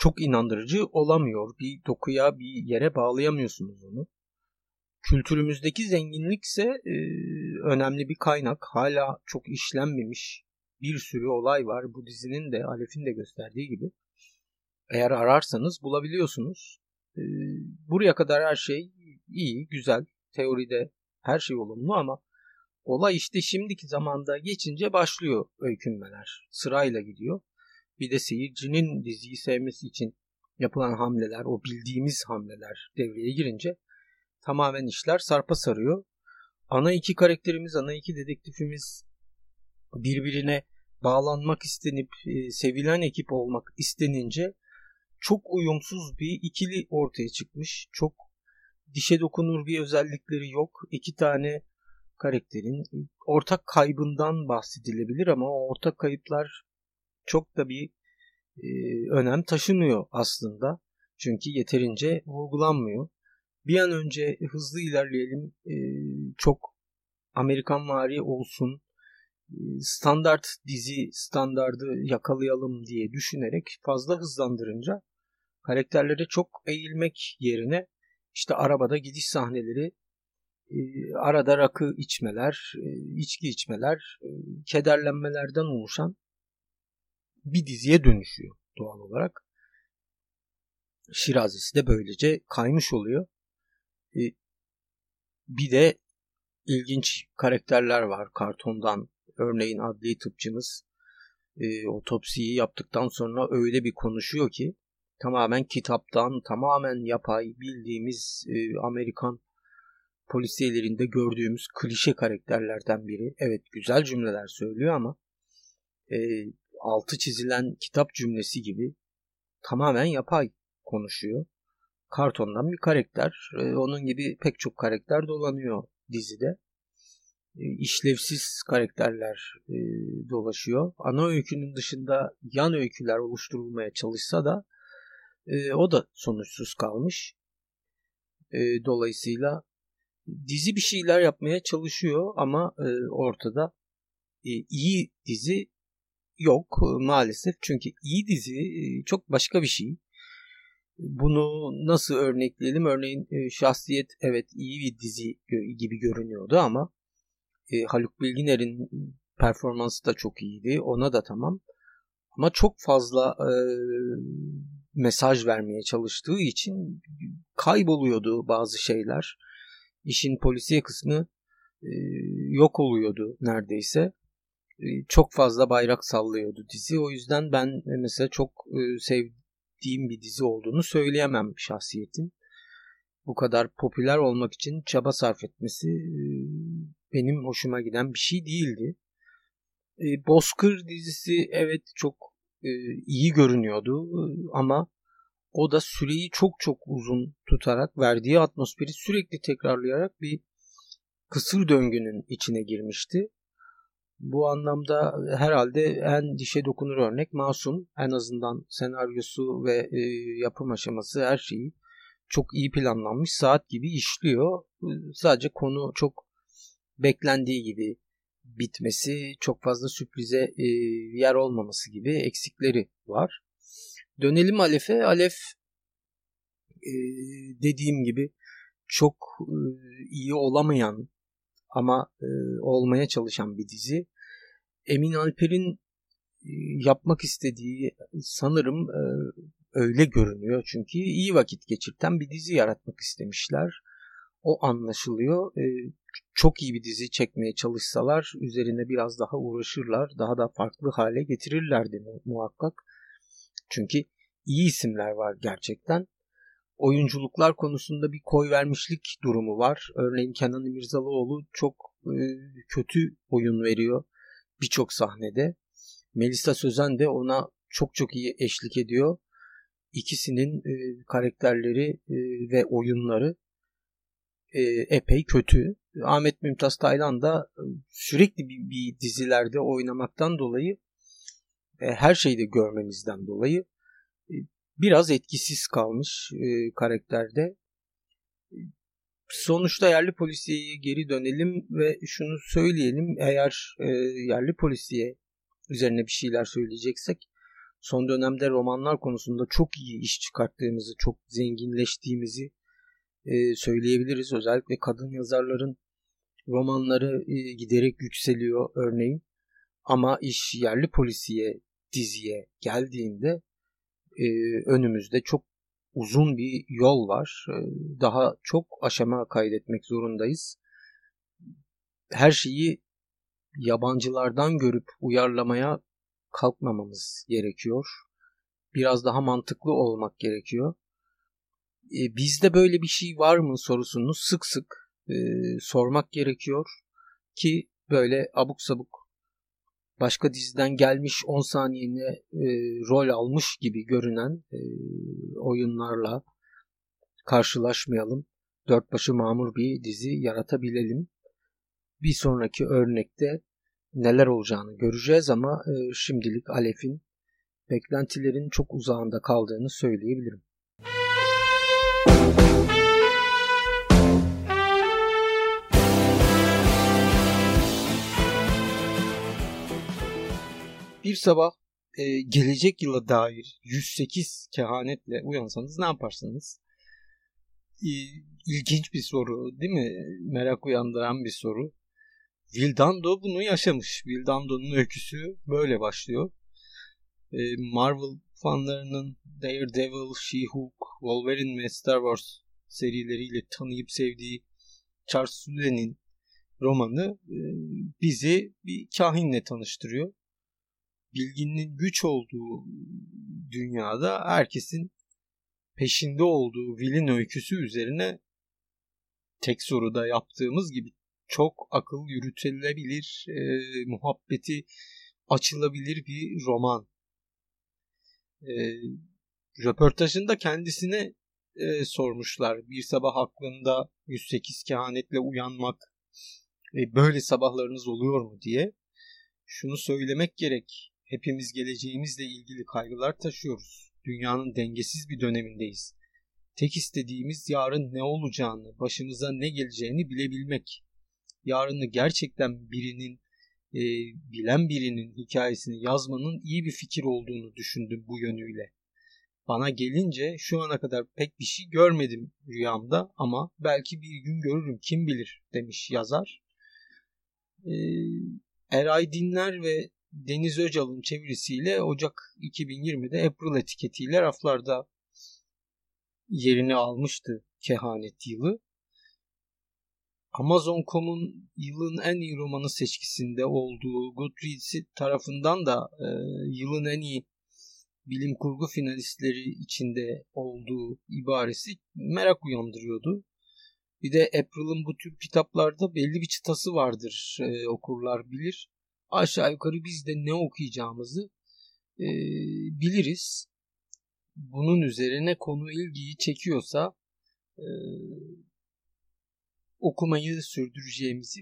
çok inandırıcı olamıyor. Bir dokuya, bir yere bağlayamıyorsunuz onu. Kültürümüzdeki zenginlik ise e, önemli bir kaynak. Hala çok işlenmemiş bir sürü olay var. Bu dizinin de Alef'in de gösterdiği gibi. Eğer ararsanız bulabiliyorsunuz. E, buraya kadar her şey iyi, güzel. Teoride her şey olumlu ama olay işte şimdiki zamanda geçince başlıyor öykünmeler. Sırayla gidiyor. Bir de seyircinin diziyi sevmesi için yapılan hamleler, o bildiğimiz hamleler devreye girince tamamen işler sarpa sarıyor. Ana iki karakterimiz, ana iki dedektifimiz birbirine bağlanmak istenip e, sevilen ekip olmak istenince çok uyumsuz bir ikili ortaya çıkmış. Çok dişe dokunur bir özellikleri yok. İki tane karakterin ortak kaybından bahsedilebilir ama o ortak kayıplar çok da bir e, önem taşımıyor aslında. Çünkü yeterince vurgulanmıyor. Bir an önce hızlı ilerleyelim. E, çok Amerikan vari olsun. E, standart dizi standardı yakalayalım diye düşünerek fazla hızlandırınca karakterlere çok eğilmek yerine işte arabada gidiş sahneleri, e, arada rakı içmeler, e, içki içmeler, e, kederlenmelerden oluşan bir diziye dönüşüyor doğal olarak. Şirazesi de böylece kaymış oluyor. E, bir de ilginç karakterler var kartondan. Örneğin adli tıpçımız e, otopsiyi yaptıktan sonra öyle bir konuşuyor ki tamamen kitaptan, tamamen yapay bildiğimiz e, Amerikan polisiyelerinde gördüğümüz klişe karakterlerden biri. Evet güzel cümleler söylüyor ama altı çizilen kitap cümlesi gibi tamamen yapay konuşuyor. Kartondan bir karakter. E, onun gibi pek çok karakter dolanıyor dizide. E, işlevsiz karakterler e, dolaşıyor. Ana öykünün dışında yan öyküler oluşturulmaya çalışsa da e, o da sonuçsuz kalmış. E, dolayısıyla dizi bir şeyler yapmaya çalışıyor ama e, ortada e, iyi dizi yok maalesef. Çünkü iyi dizi e, çok başka bir şey. Bunu nasıl örnekleyelim? Örneğin e, Şahsiyet evet iyi bir dizi gibi görünüyordu ama e, Haluk Bilginer'in performansı da çok iyiydi. Ona da tamam. Ama çok fazla e, mesaj vermeye çalıştığı için kayboluyordu bazı şeyler. İşin polisiye kısmı e, yok oluyordu neredeyse. E, çok fazla bayrak sallıyordu dizi. O yüzden ben mesela çok e, sevdiğim bir dizi olduğunu söyleyemem şahsiyetin. Bu kadar popüler olmak için çaba sarf etmesi e, benim hoşuma giden bir şey değildi. E, Bozkır dizisi evet çok e, iyi görünüyordu e, ama o da süreyi çok çok uzun tutarak verdiği atmosferi sürekli tekrarlayarak bir kısır döngünün içine girmişti. Bu anlamda herhalde en dişe dokunur örnek Masum. En azından senaryosu ve e, yapım aşaması her şeyi çok iyi planlanmış. Saat gibi işliyor. Sadece konu çok beklendiği gibi bitmesi, çok fazla sürprize e, yer olmaması gibi eksikleri var. Dönelim Alef'e. Alef e, dediğim gibi çok e, iyi olamayan ama e, olmaya çalışan bir dizi. Emin Alper'in e, yapmak istediği sanırım e, öyle görünüyor. Çünkü iyi vakit geçirten bir dizi yaratmak istemişler. O anlaşılıyor. E, çok iyi bir dizi çekmeye çalışsalar üzerine biraz daha uğraşırlar. Daha da farklı hale getirirlerdi muhakkak. Çünkü iyi isimler var gerçekten. Oyunculuklar konusunda bir koy vermişlik durumu var. Örneğin Kenan İmirzalıoğlu çok kötü oyun veriyor birçok sahnede. Melisa Sözen de ona çok çok iyi eşlik ediyor. İkisinin e, karakterleri e, ve oyunları e, epey kötü. Ahmet Mümtaz Taylan da e, sürekli bir, bir dizilerde oynamaktan dolayı e, her şeyi de görmemizden dolayı e, biraz etkisiz kalmış e, karakterde. Sonuçta yerli polisiye geri dönelim ve şunu söyleyelim. Eğer e, yerli polisiye üzerine bir şeyler söyleyeceksek son dönemde romanlar konusunda çok iyi iş çıkarttığımızı, çok zenginleştiğimizi e, söyleyebiliriz. Özellikle kadın yazarların romanları e, giderek yükseliyor örneğin. Ama iş yerli polisiye diziye geldiğinde e, önümüzde çok uzun bir yol var. E, daha çok aşama kaydetmek zorundayız. Her şeyi yabancılardan görüp uyarlamaya kalkmamamız gerekiyor. Biraz daha mantıklı olmak gerekiyor. E, bizde böyle bir şey var mı sorusunu sık sık e, sormak gerekiyor ki böyle abuk sabuk başka diziden gelmiş 10 saniyene e, rol almış gibi görünen e, oyunlarla karşılaşmayalım. Dört başı mamur bir dizi yaratabilelim. Bir sonraki örnekte neler olacağını göreceğiz ama e, şimdilik Alef'in beklentilerin çok uzağında kaldığını söyleyebilirim. Bir sabah e, gelecek yıla dair 108 kehanetle uyansanız ne yaparsınız? ilginç bir soru değil mi? Merak uyandıran bir soru. Vildando bunu yaşamış. Vildando'nun öyküsü böyle başlıyor. Ee, Marvel fanlarının Daredevil, She-Hulk, Wolverine ve Star Wars serileriyle tanıyıp sevdiği Charles Soule'nin romanı e, bizi bir kahinle tanıştırıyor. Bilginin güç olduğu dünyada herkesin peşinde olduğu Will'in öyküsü üzerine tek soruda yaptığımız gibi çok akıl yürütülebilir, e, muhabbeti açılabilir bir roman. E, röportajında kendisine e, sormuşlar. Bir sabah aklında 108 kehanetle uyanmak e, böyle sabahlarınız oluyor mu diye. Şunu söylemek gerek. Hepimiz geleceğimizle ilgili kaygılar taşıyoruz. Dünyanın dengesiz bir dönemindeyiz. Tek istediğimiz yarın ne olacağını, başımıza ne geleceğini bilebilmek. Yarını gerçekten birinin, e, bilen birinin hikayesini yazmanın iyi bir fikir olduğunu düşündüm bu yönüyle. Bana gelince şu ana kadar pek bir şey görmedim rüyamda ama belki bir gün görürüm kim bilir demiş yazar. Ee, Eray Dinler ve Deniz Öcal'ın çevirisiyle Ocak 2020'de April etiketiyle raflarda yerini almıştı kehanet yılı. Amazon.com'un yılın en iyi romanı seçkisinde olduğu Goodreads tarafından da e, yılın en iyi bilim kurgu finalistleri içinde olduğu ibaresi merak uyandırıyordu. Bir de April'ın bu tür kitaplarda belli bir çıtası vardır e, okurlar bilir. Aşağı yukarı biz de ne okuyacağımızı e, biliriz. Bunun üzerine konu ilgiyi çekiyorsa e, okumayı sürdüreceğimizi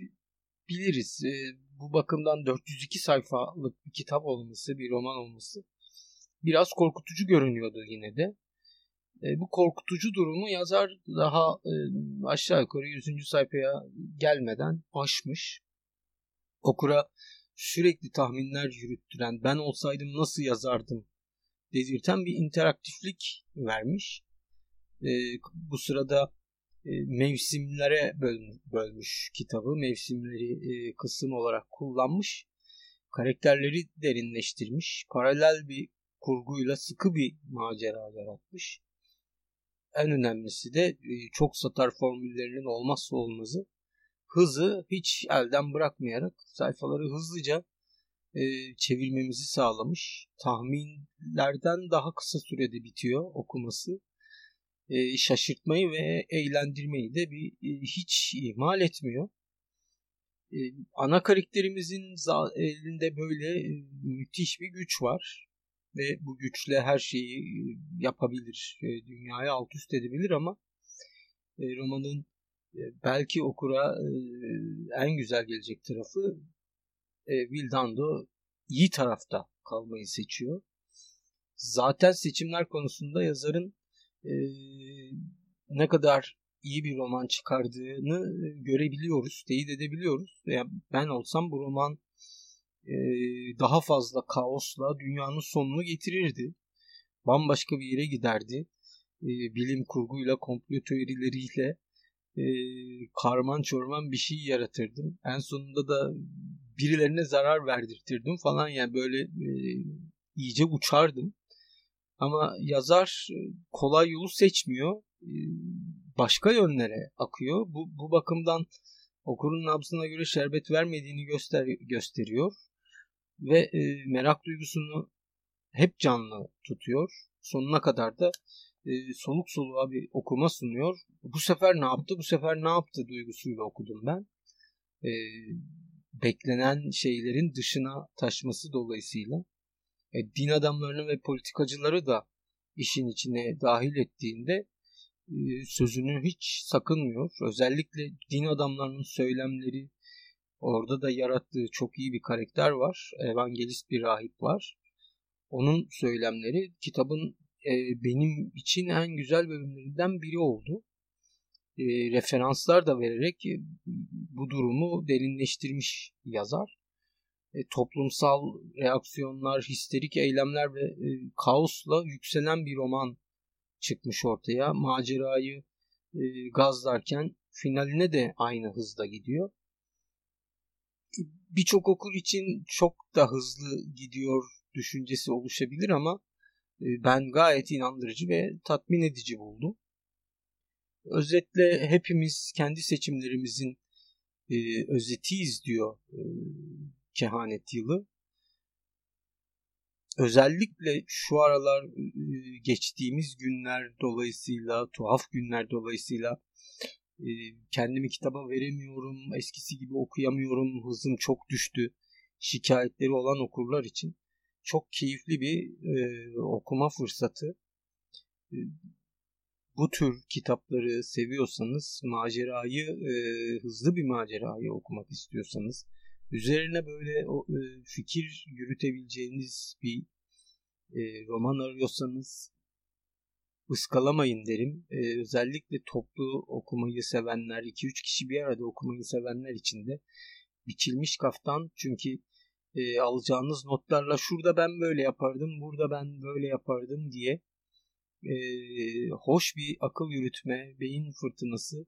biliriz. E, bu bakımdan 402 sayfalık bir kitap olması, bir roman olması biraz korkutucu görünüyordu yine de. E, bu korkutucu durumu yazar daha e, aşağı yukarı 100. sayfaya gelmeden aşmış. Okura sürekli tahminler yürüttüren ben olsaydım nasıl yazardım dedirten bir interaktiflik vermiş. E, bu sırada e, mevsimlere böl, bölmüş kitabı. Mevsimleri e, kısım olarak kullanmış. Karakterleri derinleştirmiş. Paralel bir kurguyla sıkı bir macera yaratmış. En önemlisi de e, çok satar formüllerinin olmazsa olmazı hızı hiç elden bırakmayarak sayfaları hızlıca e, çevirmemizi sağlamış. Tahminlerden daha kısa sürede bitiyor okuması. E, şaşırtmayı ve eğlendirmeyi de bir e, hiç ihmal etmiyor. E, ana karakterimizin elinde böyle e, müthiş bir güç var ve bu güçle her şeyi e, yapabilir, e, dünyayı alt üst edebilir ama e, romanın belki okura en güzel gelecek tarafı Vildando iyi tarafta kalmayı seçiyor. Zaten seçimler konusunda yazarın ne kadar iyi bir roman çıkardığını görebiliyoruz, teyit edebiliyoruz. Yani ben olsam bu roman daha fazla kaosla dünyanın sonunu getirirdi. Bambaşka bir yere giderdi. bilim kurguyla, komplo teorileriyle karman çorman bir şey yaratırdım. En sonunda da birilerine zarar verdirtirdim falan yani böyle iyice uçardım. Ama yazar kolay yolu seçmiyor. başka yönlere akıyor. Bu, bu bakımdan okurun nabzına göre şerbet vermediğini göster gösteriyor ve e, merak duygusunu hep canlı tutuyor. Sonuna kadar da e, soluk soluğa bir okuma sunuyor. Bu sefer ne yaptı? Bu sefer ne yaptı duygusuyla okudum ben. E, beklenen şeylerin dışına taşması dolayısıyla e, din adamlarını ve politikacıları da işin içine dahil ettiğinde e, sözünü hiç sakınmıyor. Özellikle din adamlarının söylemleri, Orada da yarattığı çok iyi bir karakter var. Evangelist bir rahip var. Onun söylemleri kitabın e, benim için en güzel bölümlerinden biri oldu. E, referanslar da vererek e, bu durumu derinleştirmiş yazar. E, toplumsal reaksiyonlar, histerik eylemler ve e, kaosla yükselen bir roman çıkmış ortaya. Macerayı e, gazlarken finaline de aynı hızda gidiyor. Birçok okur için çok da hızlı gidiyor düşüncesi oluşabilir ama ben gayet inandırıcı ve tatmin edici buldum. Özetle hepimiz kendi seçimlerimizin e, özetiyiz diyor e, kehanet yılı. Özellikle şu aralar e, geçtiğimiz günler dolayısıyla, tuhaf günler dolayısıyla e, kendimi kitaba veremiyorum, eskisi gibi okuyamıyorum, hızım çok düştü şikayetleri olan okurlar için çok keyifli bir e, okuma fırsatı. E, bu tür kitapları seviyorsanız, macerayı, e, hızlı bir macerayı okumak istiyorsanız, üzerine böyle o, e, fikir yürütebileceğiniz bir e, roman arıyorsanız ıskalamayın derim. E, özellikle toplu okumayı sevenler, 2-3 kişi bir arada okumayı sevenler için de biçilmiş kaftan. Çünkü e, alacağınız notlarla şurada ben böyle yapardım, burada ben böyle yapardım diye e, hoş bir akıl yürütme, beyin fırtınası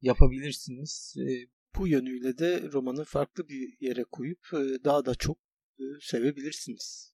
yapabilirsiniz. E, bu yönüyle de romanı farklı bir yere koyup e, daha da çok e, sevebilirsiniz.